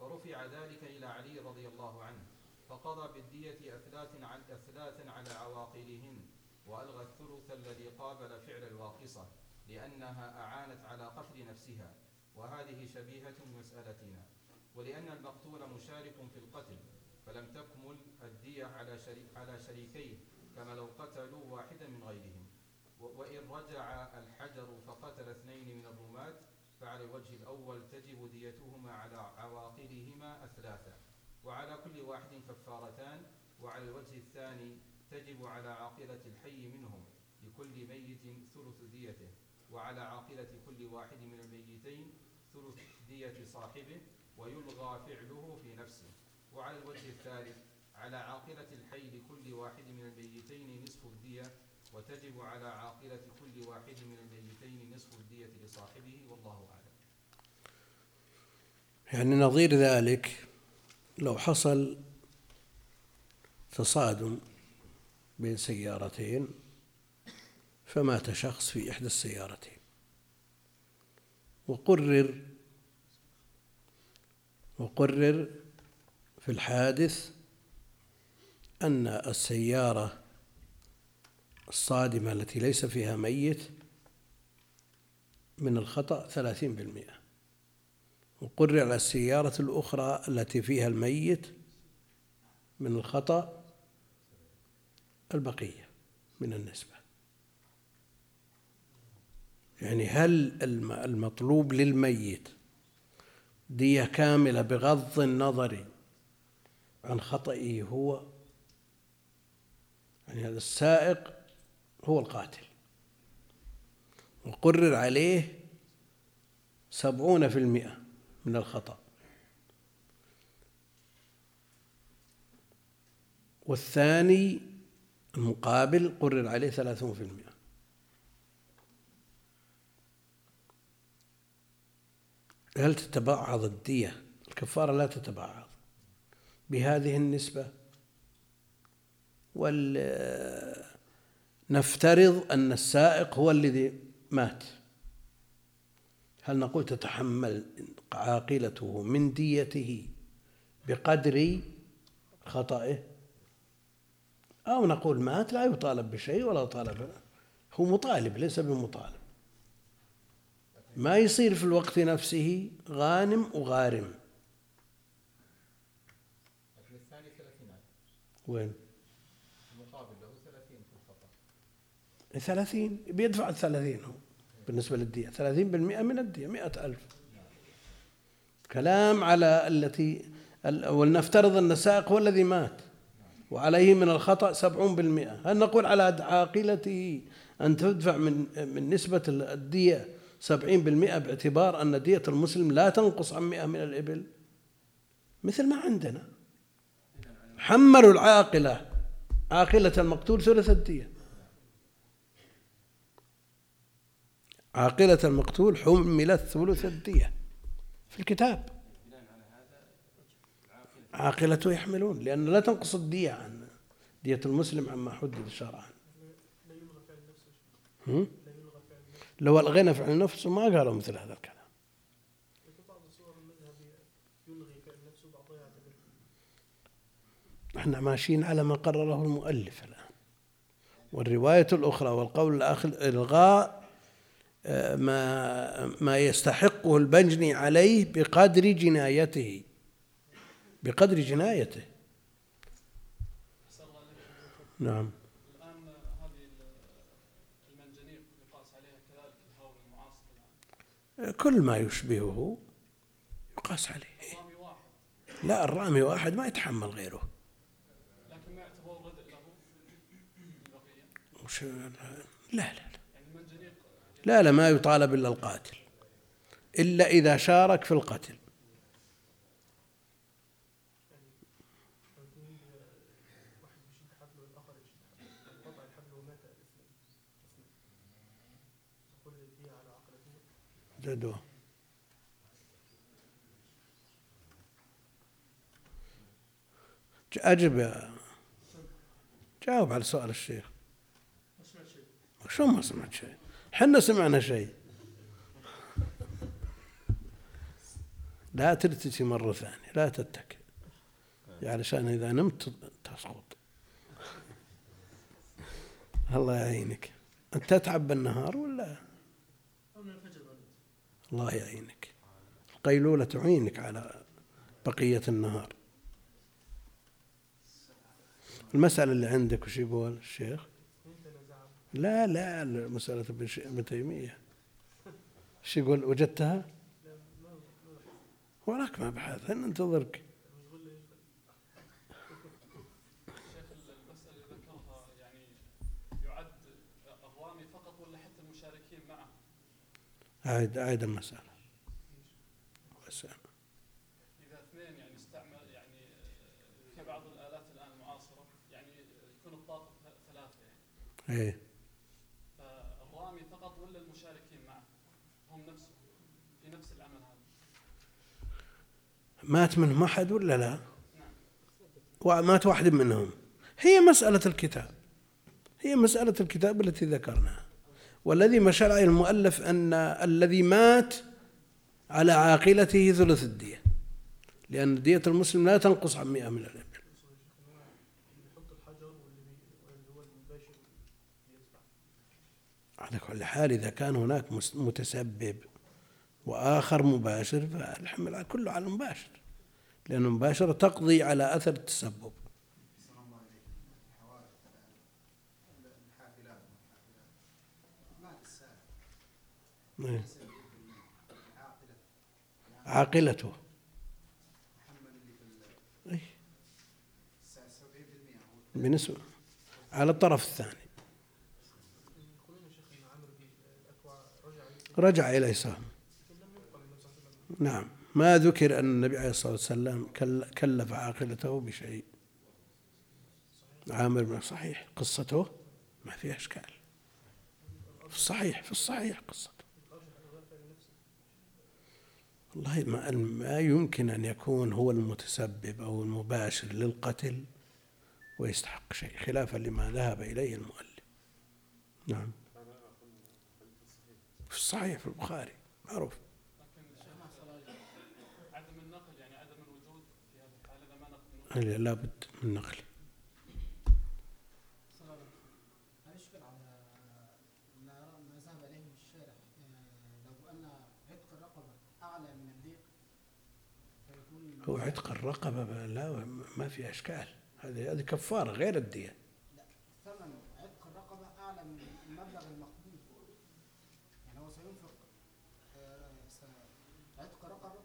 فرفع ذلك إلى علي رضي الله عنه فقضى بالدية أثلاث على عواقلهن وألغى الثلث الذي قابل فعل الواقصة لأنها أعانت على قتل نفسها. وهذه شبيهة بمسألتنا ولأن المقتول مشارك في القتل فلم تكمل الدية على على شريكيه كما لو قتلوا واحدا من غيرهم. وإن رجع الحجر فقتل اثنين من الرماة فعلى الوجه الأول تجب ديتهما على عواقلهما أثلاثا وعلى كل واحد كفارتان وعلى الوجه الثاني تجب على عاقلة الحي منهم لكل ميت ثلث ديته وعلى عاقلة كل واحد من الميتين ثلث دية صاحبه ويلغى فعله في نفسه. وعلى الوجه الثالث على عاقلة الحي لكل واحد من الميتين نصف الدية وتجب على عاقلة كل واحد من الميتين نصف الدية لصاحبه والله أعلم. يعني نظير ذلك لو حصل تصادم بين سيارتين فمات شخص في إحدى السيارتين. وقرر وقرر في الحادث أن السيارة الصادمة التي ليس فيها ميت من الخطأ ثلاثين بالمئة. وقرر على السيارة الأخرى التي فيها الميت من الخطأ البقية من النسبة. يعني هل المطلوب للميت دية كاملة بغض النظر عن خطئه هو؟ يعني هذا السائق هو القاتل. وقرر عليه سبعون في المئة من الخطأ. والثاني المقابل قرر عليه ثلاثون في المئة. هل تتبعض الدية؟ الكفارة لا تتبعض بهذه النسبة وال نفترض أن السائق هو الذي مات. هل نقول تتحمل عاقلته من ديته بقدر خطئه؟ أو نقول مات لا يطالب بشيء ولا يطالب هو مطالب ليس بمطالب. ما يصير في الوقت نفسه غانم وغارم. وين؟ المقابل له ثلاثين في الخطأ. ثلاثين؟ بيدفع الثلاثين هو بالنسبة للدية. ثلاثين بالمئة من الدية مئة ألف. كلام على التي ولنفترض أن السائق هو الذي مات. وعليه من الخطأ سبعون بالمئة. هل نقول على عاقلته أن تدفع من من نسبة الدية سبعين بالمئة باعتبار أن دية المسلم لا تنقص عن مئة من الإبل؟ مثل ما عندنا. حملوا العاقلة. عاقلة المقتول ثلث الدية. عاقلة المقتول حملت ثلث الدية. في الكتاب. عاقلته يحملون لأن لا تنقص الدية عن دية المسلم عما حدد شرعا لو ألغينا فعل نفسه ما قالوا مثل هذا الكلام. إحنا ماشيين على ما قرره المؤلف الآن. والرواية الأخرى والقول الآخر إلغاء آه، ما ما يستحقه البنجني عليه بقدر جنايته. بقدر جنايته. نعم. الآن هذه المنجنيق يقاس عليها كذلك كل ما يشبهه يقاس عليه. الرامي واحد لا الرامي واحد ما يتحمل غيره. لكن ما يعتبر ردء له لا لا لا. لا لا ما يطالب إلا القاتل. إلا إذا شارك في القتل. جدوى أجب يا جاوب على سؤال الشيخ. شو ما سمعت شيء؟ حنا سمعنا شيء. لا تلتجي مرة ثانية لا تتكل علشان إذا نمت تسقط. الله يعينك. أنت تتعب بالنهار ولا؟ الله يعينك. القيلولة تعينك على بقية النهار. المسألة اللي عندك وش يقول الشيخ؟ لا لا مسألة ابن تيمية. إيش يقول؟ وجدتها؟ وراك ما بحث ننتظرك أعد أعد المسألة إذا اثنين يعني استعمل يعني في بعض الآلات الآن المعاصرة يعني يكون الطاقة ثلاثة يعني. إيه. فالرامي فقط ولا المشاركين معه؟ هم نفسهم. في نفس العمل هذا. مات منهم أحد ولا لا؟ ومات واحد منهم. هي مسألة الكتاب. هي مسألة الكتاب التي ذكرناها. والذي مشى عليه المؤلف أن الذي مات على عاقلته ثلث الدية لأن دية المسلم لا تنقص عن مئة من الإبل. على كل حال إذا كان هناك متسبب وآخر مباشر فالحمل كله على المباشر لأن المباشرة تقضي على أثر التسبب. عاقلته. إيه. بالنسبة على الطرف الثاني. رجع إليه سهم نعم. ما ذكر أن النبي عليه الصلاة والسلام كلف عاقلته بشيء. عامر بن صحيح. قصته ما فيها إشكال. في الصحيح في الصحيح قصته والله ما, ما يمكن أن يكون هو المتسبب أو المباشر للقتل ويستحق شيء خلافا لما ذهب إليه المؤلف. نعم. في الصحيح في البخاري معروف. عدم النقل يعني عدم الوجود في هذه الحالة ما نقل لابد من نقل عتق الرقبة لا ما في إشكال. هذه هذه كفارة غير الدية لا ثمن عتق الرقبة أعلى من المبلغ المقبول. يعني هو سينفق آه، عتق رقبة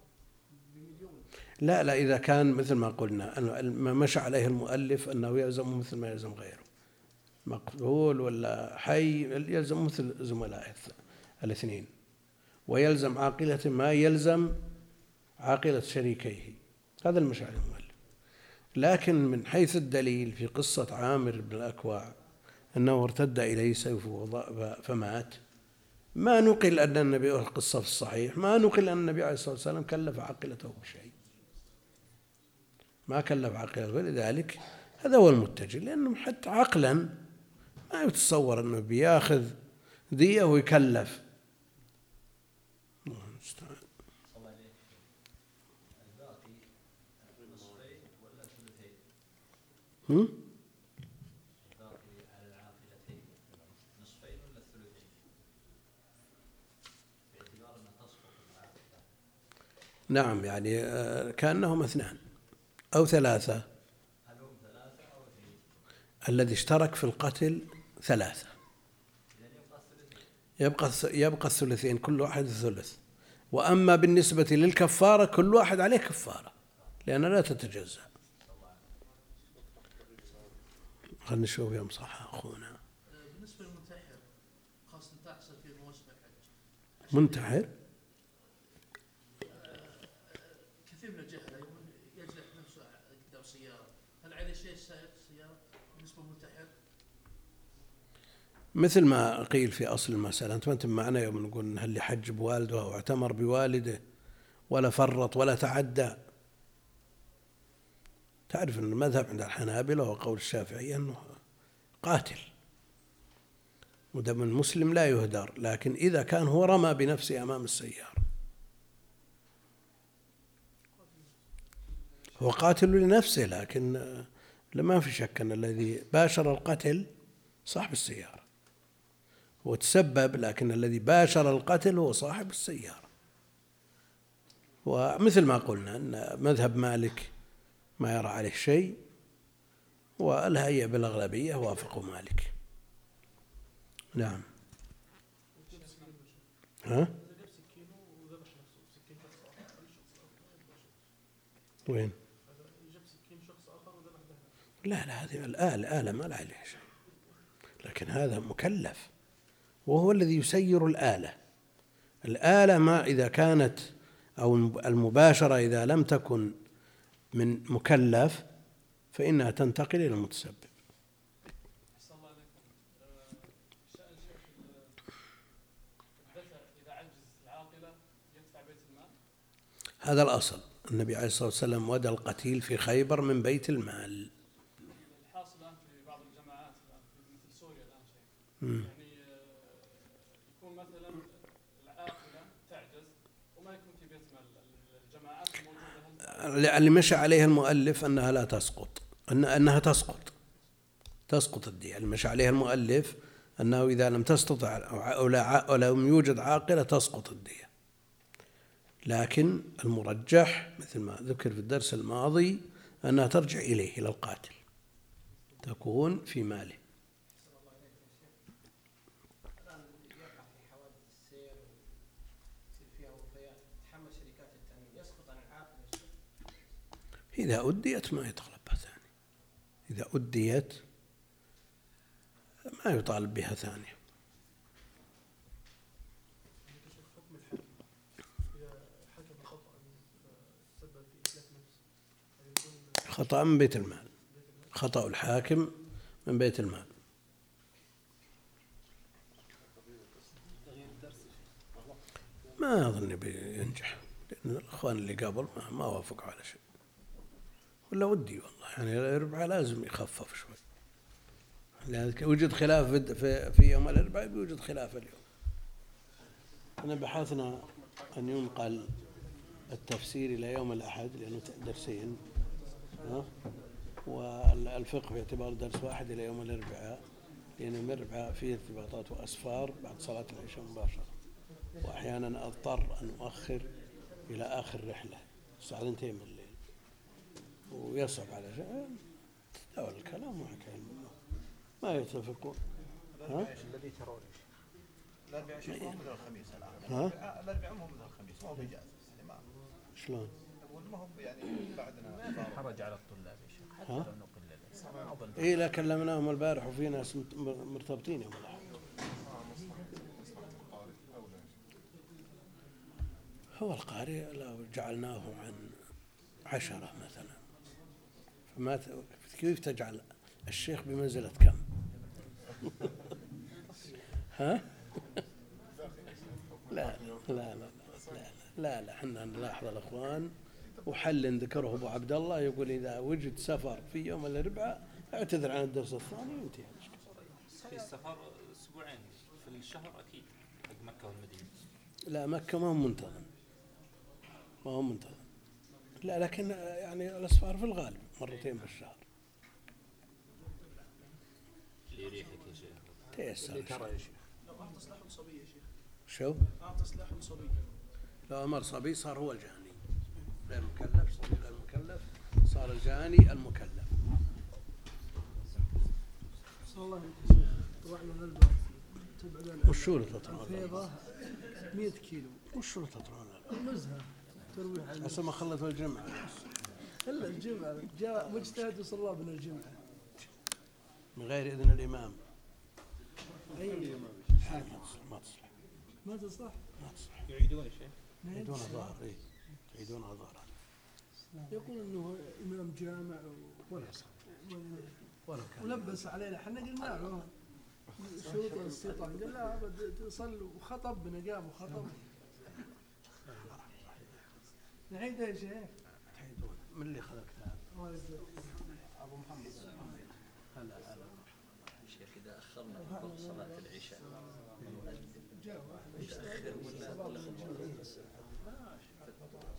بمليون. لا لا إذا كان مثل ما قلنا ما مشى عليه المؤلف أنه يلزم مثل ما يلزم غيره. مقتول ولا حي يلزم مثل زملائه الاثنين. ويلزم عاقلة ما يلزم عاقلة شريكيه. هذا المشاعر المؤلف لكن من حيث الدليل في قصة عامر بن الأكوع أنه ارتد إليه سيف فمات ما نقل أن النبي القصة في الصحيح ما نقل أن النبي عليه الصلاة والسلام كلف عاقلته بشيء. ما كلف عاقلته ولذلك هذا هو المتجه لأنه حتى عقلا ما يتصور أنه بياخذ دية ويكلف. هم؟ نعم يعني آه، كأنهم اثنان أو ثلاثة. الذي اشترك في القتل ثلاثة. يبقى يبقى الثلثين كل واحد الثلث وأما بالنسبة للكفارة كل واحد عليه كفارة لأنها لا تتجزأ. خلينا نشوف يوم صح أخونا. بالنسبة للمنتحر خاصة تحصل في موسم الحج. منتحر؟ كثير من الجهله يقول يجلح نفسه قدام سيارة. هل عليه شيء سائق السياره بالنسبة للمنتحر؟ مثل ما قيل في أصل المسألة أنت ما أنت معنا يوم نقول هل يحج بوالده أو اعتمر بوالده ولا فرط ولا تعدى. تعرف أن المذهب عند الحنابلة وقول الشافعي أنه قاتل. ودم المسلم لا يهدر لكن إذا كان هو رمى بنفسه أمام السيارة. هو قاتل لنفسه لكن ما في شك أن الذي باشر القتل صاحب السيارة. هو تسبب لكن الذي باشر القتل هو صاحب السيارة. ومثل ما قلنا أن مذهب مالك ما يرى عليه شيء والهيئة بالأغلبية وافقوا مالك نعم ها؟ وين؟ لا لا هذه الآلة آلة ما لا عليها شيء لكن هذا مكلف وهو الذي يسير الآلة الآلة ما إذا كانت أو المباشرة إذا لم تكن من مكلف فإنها تنتقل إلى المتسبب. هذا الأصل. النبي عليه الصلاة والسلام ودى القتيل في خيبر من بيت المال. الحاصل الآن في بعض الجماعات الآن مثل سوريا الآن شيء يعني يكون مثلا العاقلة تعجز وما يكون في بيت مال الجماعات اللي مشى عليها المؤلف أنها لا تسقط أن أنها تسقط. تسقط الدية. اللي مشى عليها المؤلف أنه إذا لم تستطع أو لم يوجد عاقلة تسقط الدية. لكن المرجح مثل ما ذكر في الدرس الماضي أنها ترجع إليه إلى القاتل. تكون في ماله. إذا أديت ما يطالب بها ثاني. إذا أديت ما يطالب بها ثانية خطأ من بيت المال. خطأ الحاكم من بيت المال. ما أظن بينجح لأن الأخوان اللي قبل ما وافقوا على شيء. ولا ودي والله يعني الأربعاء لازم يخفف شوي. لذلك وجد خلاف في, في يوم الأربعاء بيوجد خلاف اليوم. أنا بحثنا أن ينقل التفسير إلى يوم الأحد لأنه درسين والفقه باعتبار درس واحد إلى يوم الأربعاء لأن يوم الأربعاء فيه ارتباطات وأسفار بعد صلاة العشاء مباشرة. وأحيانا أضطر أن أؤخر إلى آخر رحلة. الساعة 2 من الليل ويصعب على شيء تداول الكلام وحكى ما يتفقون. ها؟ الذي ترون الأربعاء شيخ مو مثل الخميس الآن. الأربعاء مو مثل الخميس ما هو بإجازة شلون؟ ما هو يعني بعدنا حرج على الطلاب يا شيخ حتى لو نقل اي لا كلمناهم البارح وفي ناس مرتبطين يوم الأحد. هو القارئ لو جعلناه عن عشرة مثلا. فما كيف تجعل الشيخ بمنزلة كم؟ ها؟ لا لا لا لا لا لا إحنا نلاحظ الإخوان وحل ذكره أبو عبد الله يقول إذا وجد سفر في يوم الأربعاء اعتذر عن الدرس الثاني وانتهى في السفر أسبوعين في الشهر أكيد حق مكة والمدينة. لا مكة ما هو منتظم. ما هو منتظم. لا لكن يعني الأسفار في الغالب. مرتين بالشهر. يا شيخ. تيسر ترى يا شيخ. لو أعطى سلاح صبي يا شيخ. شو؟ أعطى سلاح صبي. لو أمر صبي صار هو الجاني. غير مكلف صبي غير مكلف. صار الجاني المكلف. صلى الله عليه طلعنا من الباب. تبعد وش اللي تطلعون؟ الفيضة 100 كيلو. وش اللي تطلعون؟ النزهة ترويح هسه ما خلت الجمعة. إلا الجمعة. جاء مجتهد وصلى بنا الجمعة. من غير إذن الإمام. أي ما تصلح ما تصلح. ما تصلح؟ ما تصلح. يعيدون شيء يعيدون ظهر اي يعيدون ظهر يقول إنه إمام جامع ولا صح. ولا كان. ولبس علينا. إحنا قلنا له شروط الاستيطان. قال لا أبد تصل وخطب بنا قام وخطب. نعيدها يا شيخ. من اللي خلق هذا؟ الله يجزاك أبو محمد. هلا هلا. شيخ إذا أخرنا وقت صلاة العشاء.